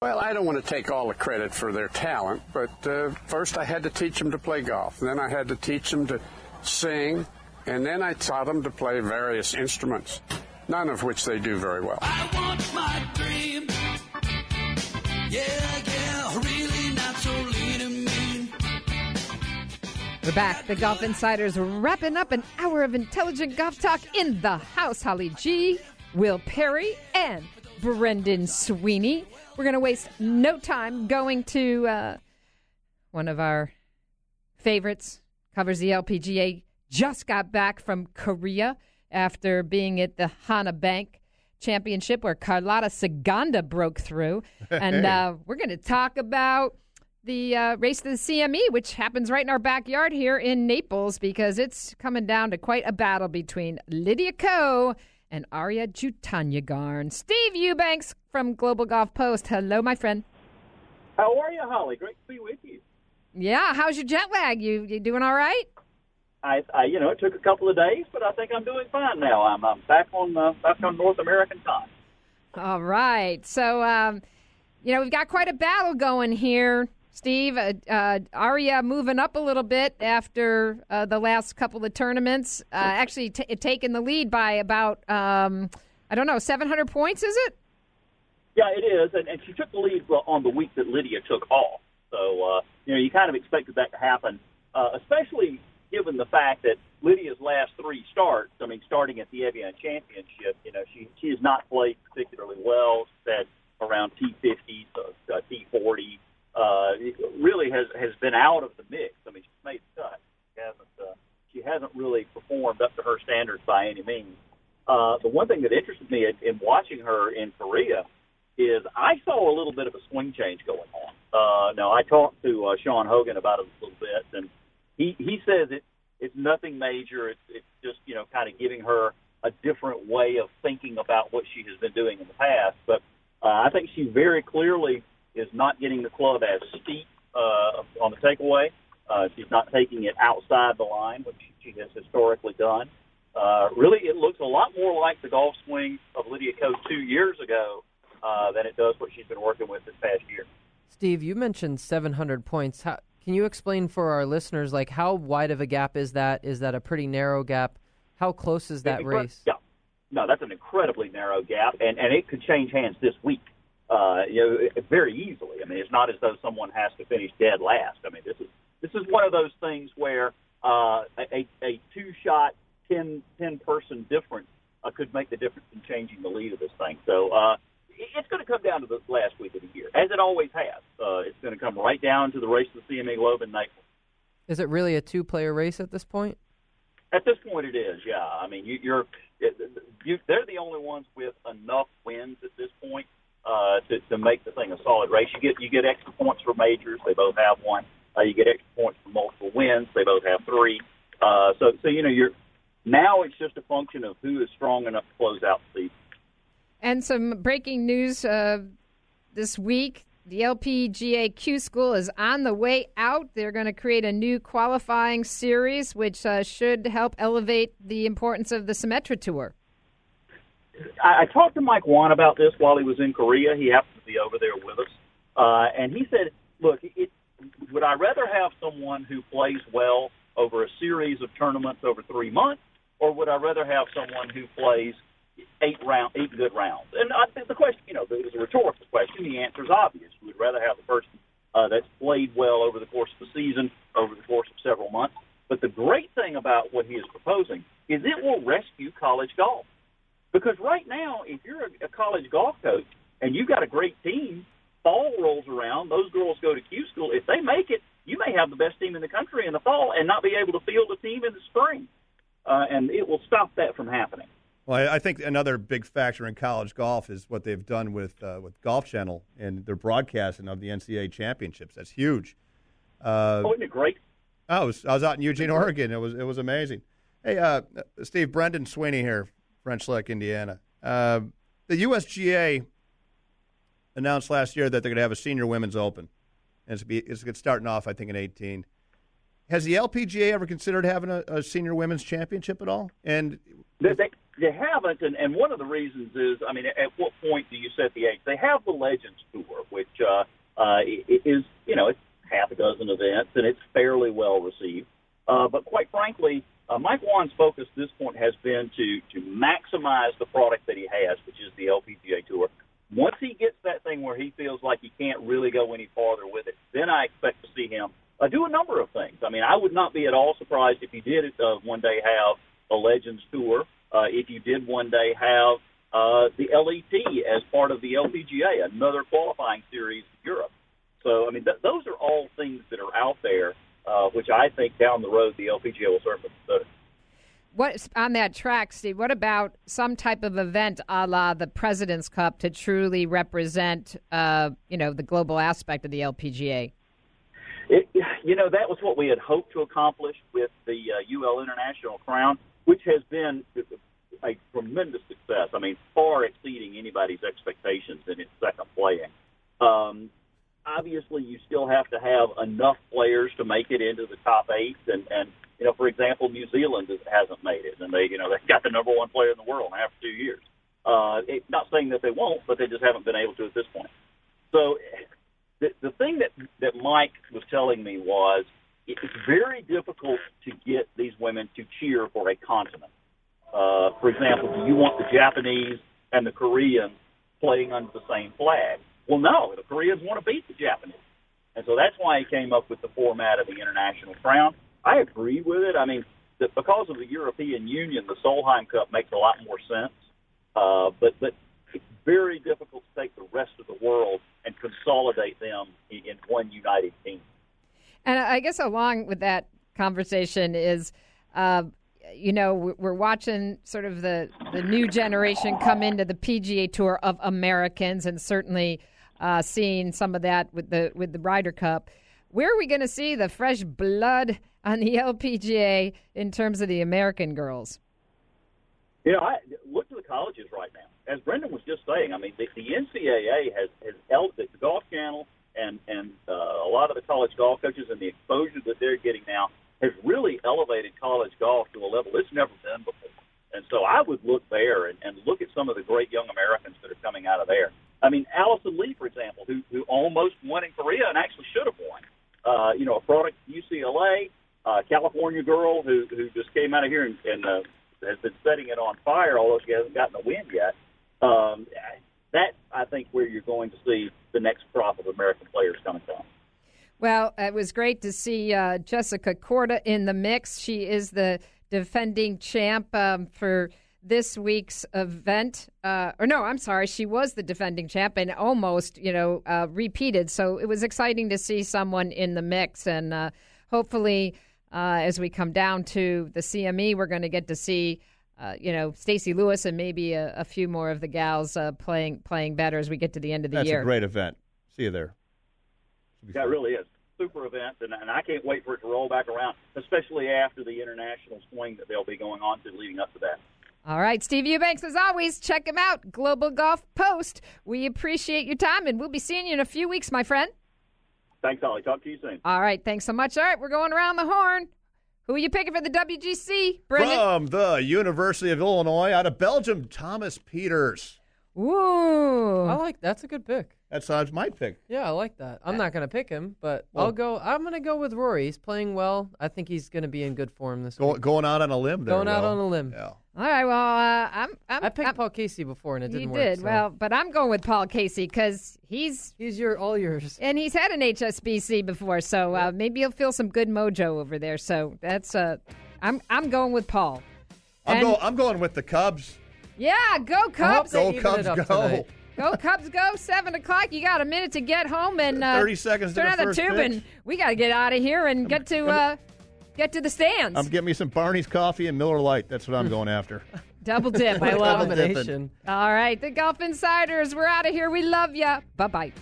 Well, I don't want to take all the credit for their talent, but uh, first I had to teach them to play golf. Then I had to teach them to sing, and then I taught them to play various instruments, none of which they do very well. I want my dream. Yeah, yeah, really not so lean and mean. We're back. The Golf Insiders wrapping up an hour of intelligent golf talk in the house. Holly G, Will Perry, and Brendan Sweeney. We're going to waste no time going to uh, one of our favorites, covers the LPGA, just got back from Korea after being at the Hana Bank Championship where Carlota Ciganda broke through. And uh, we're going to talk about the uh, race to the CME, which happens right in our backyard here in Naples, because it's coming down to quite a battle between Lydia Ko and Ariya Jutanugarn. Steve Eubanks from Global Golf Post. Hello, my friend. How are you, Holly? Great to be with you. Yeah, how's your jet lag? You you doing all right? I, I, you know, it took a couple of days, but I think I'm doing fine now. I'm, I'm back on uh, back on North American time. All right. So, um, you know, we've got quite a battle going here, Steve. Uh, uh, Ariya moving up a little bit after uh, the last couple of tournaments, uh, actually t- taking the lead by about, um, I don't know, 700 points, is it? Yeah, it is, and, and she took the lead on the week that Lydia took off. So, uh, you know, you kind of expected that to happen, uh, especially given the fact that Lydia's last three starts, I mean, starting at the Evian Championship, you know, she she has not played particularly well. She's around T50, so, uh, T40. Uh, really has been out of the mix. I mean, she's made the cut. She hasn't uh, she hasn't really performed up to her standards by any means. Uh, the one thing that interested me in, in watching her in Korea is I saw a little bit of a swing change going on. Uh, now I talked to uh, Sean Hogan about it a little bit, and he he says it it's nothing major. It's it's just you know kind of giving her a different way of thinking about what she has been doing in the past. But uh, I think she very clearly is not getting the club as steep uh, on the takeaway. Uh, she's not taking it outside the line, which she has historically done. Uh, really, it looks a lot more like the golf swing of Lydia Ko two years ago uh, than it does what she's been working with this past year. Steve, you mentioned 700 points. How, can you explain for our listeners, like how wide of a gap is that? Is that a pretty narrow gap? How close is that Incre- race? Yeah, no, that's an incredibly narrow gap, and and it could change hands this week. Uh, you know, very easily. I mean, it's not as though someone has to finish dead last. I mean, this is this is one of those things where uh, a a two shot, 10, 10 person difference uh, could make the difference in changing the lead of this thing. So. uh it's going to come down to the last week of the year, as it always has. Uh, it's going to come right down to the race of the CME Globe in Naples. Is it really a two player race at this point? At this point, it is. Yeah, I mean, you, you're you, they're the only ones with enough wins at this point to, to make the thing a solid race. You get you get extra points for majors; they both have one. Uh, you get extra points for multiple wins; they both have three. Uh, so so you know you're now it's just a function of who is strong enough to close out the season. And some breaking news uh, this week. The LPGA Q School is on the way out. They're going to create a new qualifying series, which uh, should help elevate the importance of the Symetra Tour. I, I talked to Mike Whan about this while he was in Korea. He happened to be over there with us, uh, and he said, "Look, it, would I rather have someone who plays well over a series of tournaments over three months, or would I rather have someone who plays eight round, eight good rounds?" And I think the question, you know, it was a rhetorical question. The answer is obvious. We would rather have the person uh, that's played well over the course of the season, over the course of several months. But the great thing about what he is proposing is it will rescue college golf. Because right now, if you're a, a college golf coach and you've got a great team, fall rolls around, those girls go to Q school. If they make it, you may have the best team in the country in the fall and not be able to field a team in the spring. Uh, and it will stop that from happening. Well, I think another big factor in college golf is what they've done with uh, with Golf Channel and their broadcasting of the NCAA championships. That's huge. Uh, Oh, isn't it great? I was I was out in Eugene, Oregon. It was it was amazing. Hey, uh, Steve, Brendan Sweeney here, French Lick, Indiana. Uh, the USGA announced last year that they're going to have a senior women's open, and it's it's starting off I think in eighteen. Has the LPGA ever considered having a, a senior women's championship at all? And They, they, They haven't, and, and one of the reasons is, I mean, at what point do you set the age? They have the Legends Tour, which uh, uh, is, you know, it's half a dozen events, and it's fairly well received. Uh, but quite frankly, uh, Mike Whan's focus at this point has been to to maximize the product that he has, which is the LPGA Tour. Once he gets that thing where he feels like he can't really go any farther with it, then I expect to see him uh, do a number of things. I mean, I would not be at all surprised if he did uh, one day have a Legends Tour. Uh, if you did one day have uh, the LET as part of the LPGA, another qualifying series in Europe. So, I mean, th- those are all things that are out there, uh, which I think down the road the LPGA will certainly consider. What on that track, Steve? What about some type of event, a la the President's Cup, to truly represent, uh, you know, the global aspect of the LPGA? It, you know, that was what we had hoped to accomplish with the uh, UL International Crown, which has been a tremendous success. I mean, far exceeding anybody's expectations in its second playing. Um, obviously, you still have to have enough players to make it into the top eight, and and you know, for example, New Zealand hasn't made it, and they you know they've got the number one player in the world after two years. Uh, it, not saying that they won't, but they just haven't been able to at this point. So the, the thing that that Mike was telling me was it's very difficult to get these women to cheer for a continent. Uh, for example, do you want the Japanese and the Koreans playing under the same flag? Well, no, the Koreans want to beat the Japanese, and so that's why he came up with the format of the international crown. I agree with it. I mean, because of the European Union, the Solheim Cup makes a lot more sense. Uh, but but it's very difficult to take the rest of the world and consolidate them in, in one united team. And I guess along with that conversation is, uh, you know, we're watching sort of the, the new generation come into the PGA Tour of Americans, and certainly uh, seeing some of that with the with the Ryder Cup. Where are we going to see the fresh blood on the LPGA in terms of the American girls? You know, I look to the colleges right now. As Brendan was just saying, I mean, the, the NCAA has has held the Golf Channel and and uh, a lot of the college golf coaches and the exposure that they're getting now has really elevated college golf to a level it's never been before. And so I would look there and, and look at some of the great young Americans that are coming out of there. I mean, Alison Lee, for example, who who almost won in Korea and actually should have won. Uh, you know, a product UCLA, uh, California girl who who just came out of here and, and uh, has been setting it on fire, although she hasn't gotten a win yet. Um, that I think where you're going to see the next crop of American players coming from. Well, it was great to see uh, Jessica Korda in the mix. She is the defending champ um, for this week's event. Uh, or no, I'm sorry, she was the defending champ and almost, you know, uh, repeated. So it was exciting to see someone in the mix, and uh, hopefully, uh, as we come down to the CME, we're going to get to see. Uh, you know, Stacy Lewis and maybe a, a few more of the gals uh, playing playing better as we get to the end of the That's year. a great event. See you there. That really is super event, and, and I can't wait for it to roll back around, especially after the international swing that they'll be going on to leading up to that. All right, Steve Eubanks, as always, check him out, Global Golf Post. We appreciate your time, and we'll be seeing you in a few weeks, my friend. Thanks, Ollie. Talk to you soon. All right, thanks so much. All right, we're going around the horn. Who are you picking for the WGC, Brendan? From the University of Illinois out of Belgium, Thomas Pieters. Ooh. I like that's a good pick. That's uh, my pick. Yeah, I like that. I'm not gonna pick him, but I'll go. I'm gonna go with Rory. He's playing well. I think he's gonna be in good form this Go, week. going out on a limb there. Going out Will. on a limb. Yeah. All right, well, uh, I'm, I'm, I picked I'm- Paul Casey before and it didn't did work. so- well, but I'm going with Paul Casey because he's he's your all yours. and he's had an HSBC before, so uh, maybe he'll feel some good mojo over there. So that's uh, I'm I'm going with Paul. I'm, And- go, I'm going with the Cubs. Yeah, go Cubs! they Go Cubs, go. tonight. Go Cubs, go! Seven o'clock. You got a minute to get home and uh, 30 seconds to turn the out the tube, pitch. and we got to get out of here and get to uh, get to the stands. I'm getting me some Barnie's coffee and Miller Lite. That's what I'm going after. Double dip. I love it. Double dipping. Combination. All right, the Golf Insiders. We're out of here. We love you. Bye bye.